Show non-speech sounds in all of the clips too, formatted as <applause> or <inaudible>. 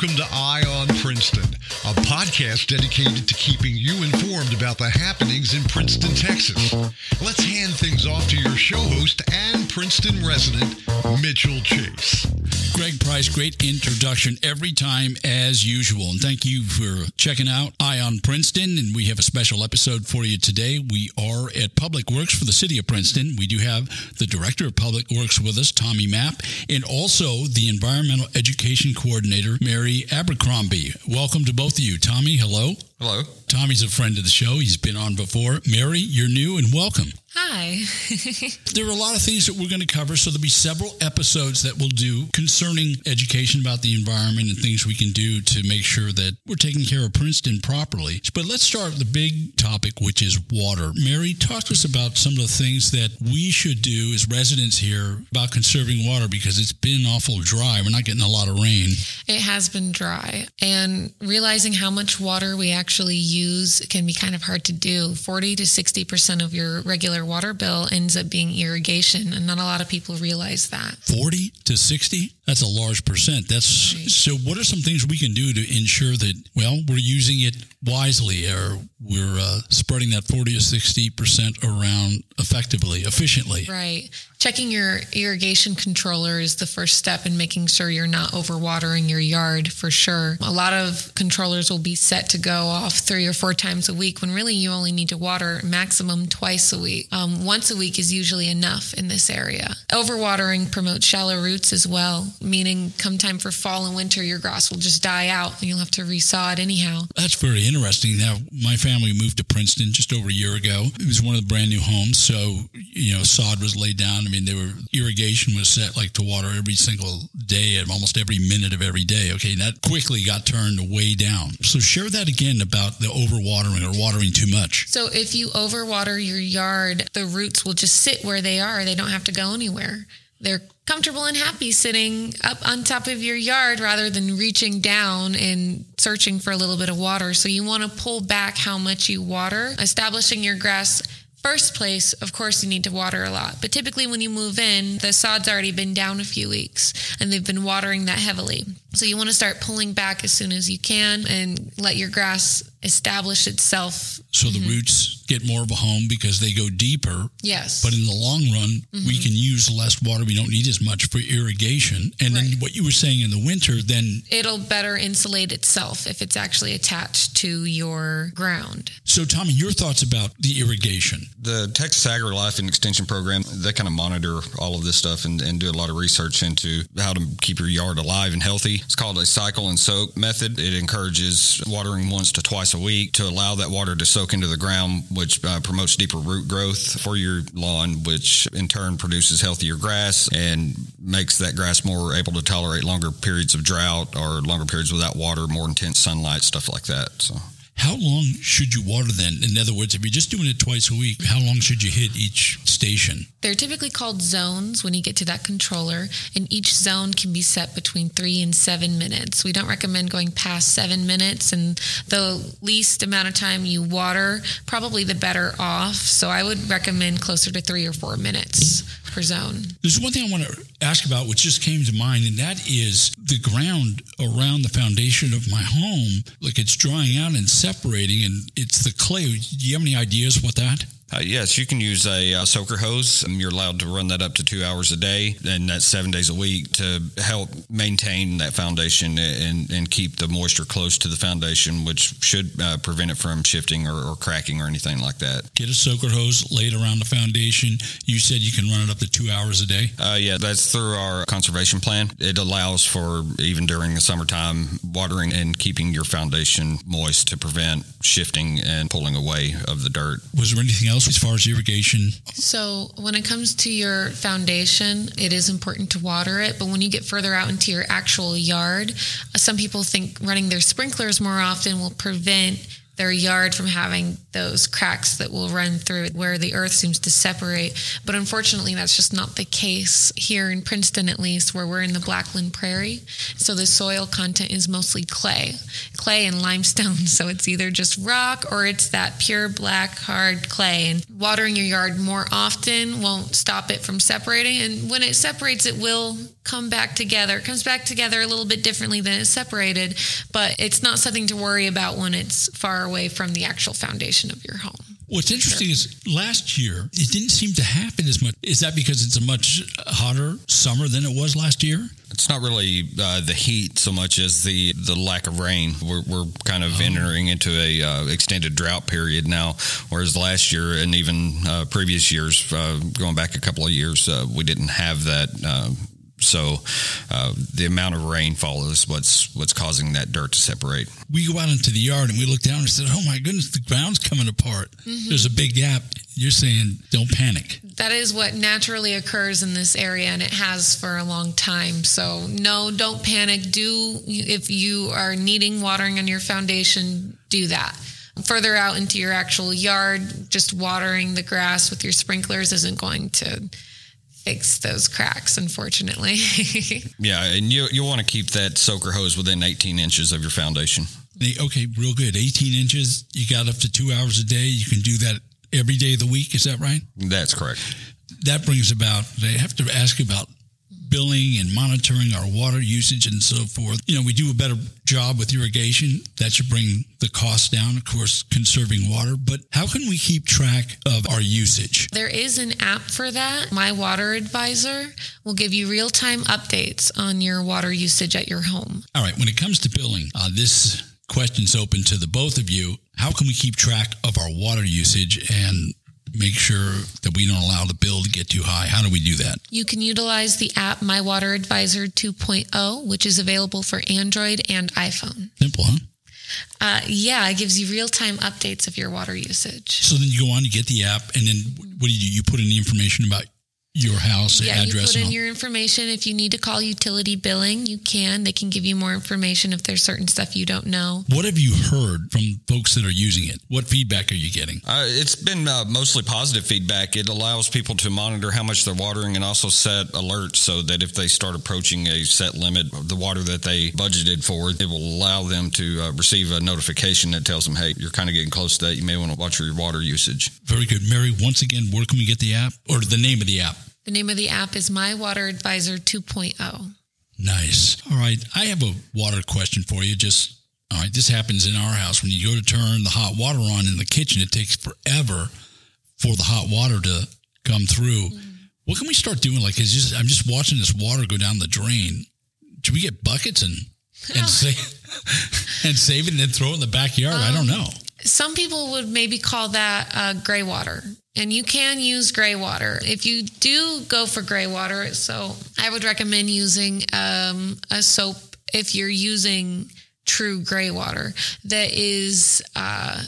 welcome to Eye on Princeton, a podcast dedicated to keeping you informed about the happenings in Princeton, Texas. Let's hand things off to your show host and Princeton resident, Mitchell Chase. Greg Price, great introduction every time as usual. And thank you for checking out Eye on Princeton. And we have a special episode for you today. We are at Public Works for the city of Princeton. We do have the director of Public Works with us, Tommy Mapp, and also the environmental education coordinator, Mary Abercrombie. Welcome to both of you. Tommy, hello. Hello. Tommy's a friend of the show. He's been on before. Mary, you're new and welcome. Hi. <laughs> there are a lot of things that we're going to cover, so there'll be several episodes that we'll do concerning education about the environment and things we can do to make sure that we're taking care of Princeton properly. But let's start with the big topic, which is water. Mary, talk to us about some of the things that we should do as residents here about conserving water because it's been awful dry. We're not getting a lot of rain. It has been dry, and realizing how much water we actually use can be kind of hard to do. 40 to 60% of your regular water bill ends up being irrigation, and not a lot of people realize that. 40 to 60? That's a large percent. That's right. so. What are some things we can do to ensure that, well, we're using it wisely or we're uh, spreading that 40 to 60 percent around effectively, efficiently? Right. Checking your irrigation controller is the first step in making sure you're not overwatering your yard for sure. A lot of controllers will be set to go off three or four times a week when really you only need to water maximum twice a week. Um, once a week is usually enough in this area. Overwatering promotes shallow roots as well, meaning come time for fall and winter, your grass will just die out and you'll have to resaw it anyhow. That's very interesting. Now, my family moved to Princeton just over a year ago. It was one of the brand new homes, so, you know, sod was laid down I mean, they were irrigation was set like to water every single day at almost every minute of every day. Okay, that quickly got turned way down. So share that again about the overwatering or watering too much. So if you overwater your yard, the roots will just sit where they are. They don't have to go anywhere. They're comfortable and happy sitting up on top of your yard rather than reaching down and searching for a little bit of water. So you want to pull back how much you water, establishing your grass First place, of course, you need to water a lot. But typically, when you move in, the sod's already been down a few weeks and they've been watering that heavily. So you want to start pulling back as soon as you can and let your grass establish itself. So the mm-hmm. roots get more of a home because they go deeper. Yes. But in the long run, mm-hmm. we can use less water. We don't need as much for irrigation. And right. then what you were saying in the winter, then it'll better insulate itself if it's actually attached to your ground. So, Tommy, your thoughts about the irrigation? The Texas AgriLife and Extension Program, they kind of monitor all of this stuff and, and do a lot of research into how to keep your yard alive and healthy. It's called a cycle and soak method. It encourages watering once to twice a week to allow that water to soak into the ground, which uh, promotes deeper root growth for your lawn, which in turn produces healthier grass and makes that grass more able to tolerate longer periods of drought or longer periods without water, more intense sunlight, stuff like that. So. How long should you water then? In other words, if you're just doing it twice a week, how long should you hit each station? They're typically called zones when you get to that controller, and each zone can be set between three and seven minutes. We don't recommend going past seven minutes, and the least amount of time you water, probably the better off. So I would recommend closer to three or four minutes per zone. There's one thing I want to ask about, which just came to mind, and that is the ground around the foundation of my home. Like it's drying out and separating, and it's the clay. Do you have any ideas what that? Uh, yes, you can use a uh, soaker hose. Um, you're allowed to run that up to two hours a day, and that's seven days a week to help maintain that foundation and, and keep the moisture close to the foundation, which should uh, prevent it from shifting or, or, cracking or anything like that. Get a soaker hose laid around the foundation. You said you can run it up to two hours a day? Uh, yeah, that's through our conservation plan. It allows for, even during the summertime, watering and keeping your foundation moist to prevent shifting and pulling away of the dirt. Was there anything else? Else as far as irrigation? So, when it comes to your foundation, it is important to water it. But when you get further out into your actual yard, some people think running their sprinklers more often will prevent their yard from having those cracks that will run through it where the earth seems to separate. But unfortunately, that's just not the case here in Princeton, at least, where we're in the Blackland Prairie. So the soil content is mostly clay, clay and limestone. <laughs> So it's either just rock or it's that pure black, hard clay. And watering your yard more often won't stop it from separating. And when it separates, it will come back together. It comes back together a little bit differently than it's separated, but it's not something to worry about when it's far away from the actual foundation of your home. What's interesting is last year it didn't seem to happen as much. Is that because it's a much hotter summer than it was last year? It's not really uh, the heat so much as the, the lack of rain. We're, we're kind of oh. entering into a uh, extended drought period now, whereas last year and even uh, previous years, uh, going back a couple of years, uh, we didn't have that uh, so uh, the amount of rainfall is what's what's causing that dirt to separate. We go out into the yard and we look down and said, "Oh my goodness, the ground's coming apart. Mm-hmm. There's a big gap." You're saying don't panic. That is what naturally occurs in this area, and it has for a long time. So no, don't panic. Do if you are needing watering on your foundation, do that further out into your actual yard, just watering the grass with your sprinklers isn't going to fix those cracks, unfortunately. <laughs> yeah, and you you want to keep that soaker hose within 18 inches of your foundation. Okay, real good. 18 inches. You got up to two hours a day. You can do that every day of the week. Is that right? That's correct. That brings about. They have to ask about billing and monitoring our water usage and so forth. You know, we do a better job with irrigation. That should bring the cost down, of course, conserving water. But how can we keep track of our usage? There is an app for that. My Water Advisor will give you real time updates on your water usage at your home. All right. When it comes to billing, uh, this question's open to the both of you. How can we keep track of our water usage and make sure that we don't allow the bill to get too high? How do we do that? You can utilize the app My Water Advisor 2.0, which is available for Android and iPhone. Simple, huh? Uh, yeah, it gives you real time updates of your water usage. So then you go on, you get the app, and then what do you do? You put in the information about your house yeah, address. you put in your information. If you need to call utility billing, you can. They can give you more information if there's certain stuff you don't know. What have you heard from folks that are using it? What feedback are you getting? Uh, it's been uh, mostly positive feedback. It allows people to monitor how much they're watering and also set alerts so that if they start approaching a set limit of the water that they budgeted for, it will allow them to uh, receive a notification that tells them, hey, you're kind of getting close to that. You may want to watch your water usage. Very good. Mary, once again, where can we get the app or the name of the app? The name of the app is My Water Advisor 2.0. Nice. All right. I have a water question for you. Just, all right, this happens in our house. When you go to turn the hot water on in the kitchen, it takes forever for the hot water to come through. Mm-hmm. What can we start doing? Like, it's just, I'm just watching this water go down the drain. Should we get buckets and, and, <laughs> save, <laughs> and save it and then throw it in the backyard? Um, I don't know. Some people would maybe call that uh, gray water and you can use gray water. If you do go for gray water, so I would recommend using um, a soap if you're using true gray water that is uh,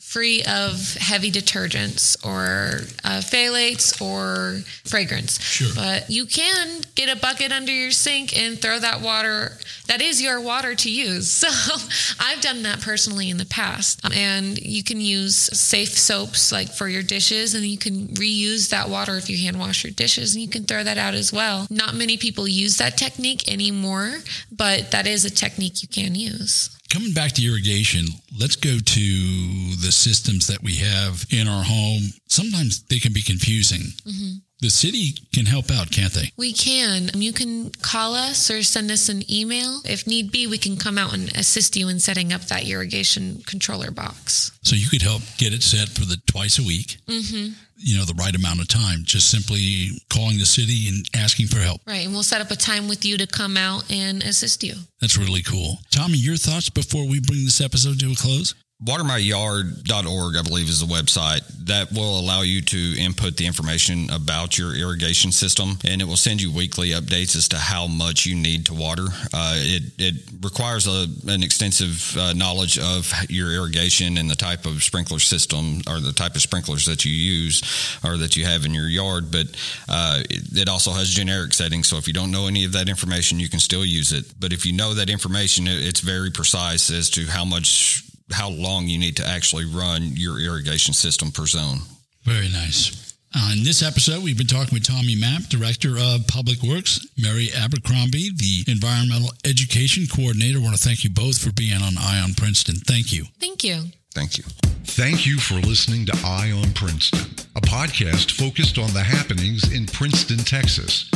free of heavy detergents or uh, phthalates or fragrance. Sure. But you can get a bucket under your sink and throw that water. That is your water to use. <laughs> So I've done that personally in the past. And you can use safe soaps like for your dishes, and you can reuse that water if you hand wash your dishes, and you can throw that out as well. Not many people use that technique anymore, but that is a technique you can use coming back to irrigation, let's go to the systems that we have in our home. Sometimes they can be confusing. Mm-hmm. The city can help out, can't they? We can. You can call us or send us an email. If need be, we can come out and assist you in setting up that irrigation controller box. So you could help get it set for the twice a week. Mm-hmm you know the right amount of time just simply calling the city and asking for help right and we'll set up a time with you to come out and assist you that's really cool tommy your thoughts before we bring this episode to a close watermyyard.org i believe is the website that will allow you to input the information about your irrigation system and it will send you weekly updates as to how much you need to water. Uh, it, it requires a, an extensive uh, knowledge of your irrigation and the type of sprinkler system or the type of sprinklers that you use or that you have in your yard but uh, it, it also has generic settings so if you don't know any of that information you can still use it. But if you know that information it's very precise as to how much how long you need to actually run your irrigation system per zone. Very nice. Uh, in this episode, we've been talking with Tommy Mapp, Director of Public Works, Mary Abercrombie, the Environmental Education Coordinator. I want to thank you both for being on Eye on Princeton. Thank you. Thank you. Thank you. Thank you for listening to Eye on Princeton, a podcast focused on the happenings in Princeton, Texas.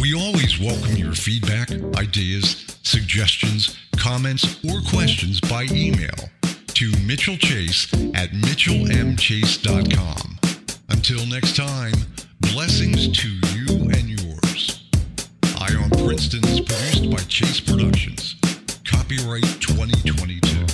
We always welcome your feedback, ideas, suggestions, comments, or questions by email to Mitchell Chase at mitchellmchase.com. Until next time, blessings to you and yours. On Princeton is produced by Chase Productions. Copyright 2022.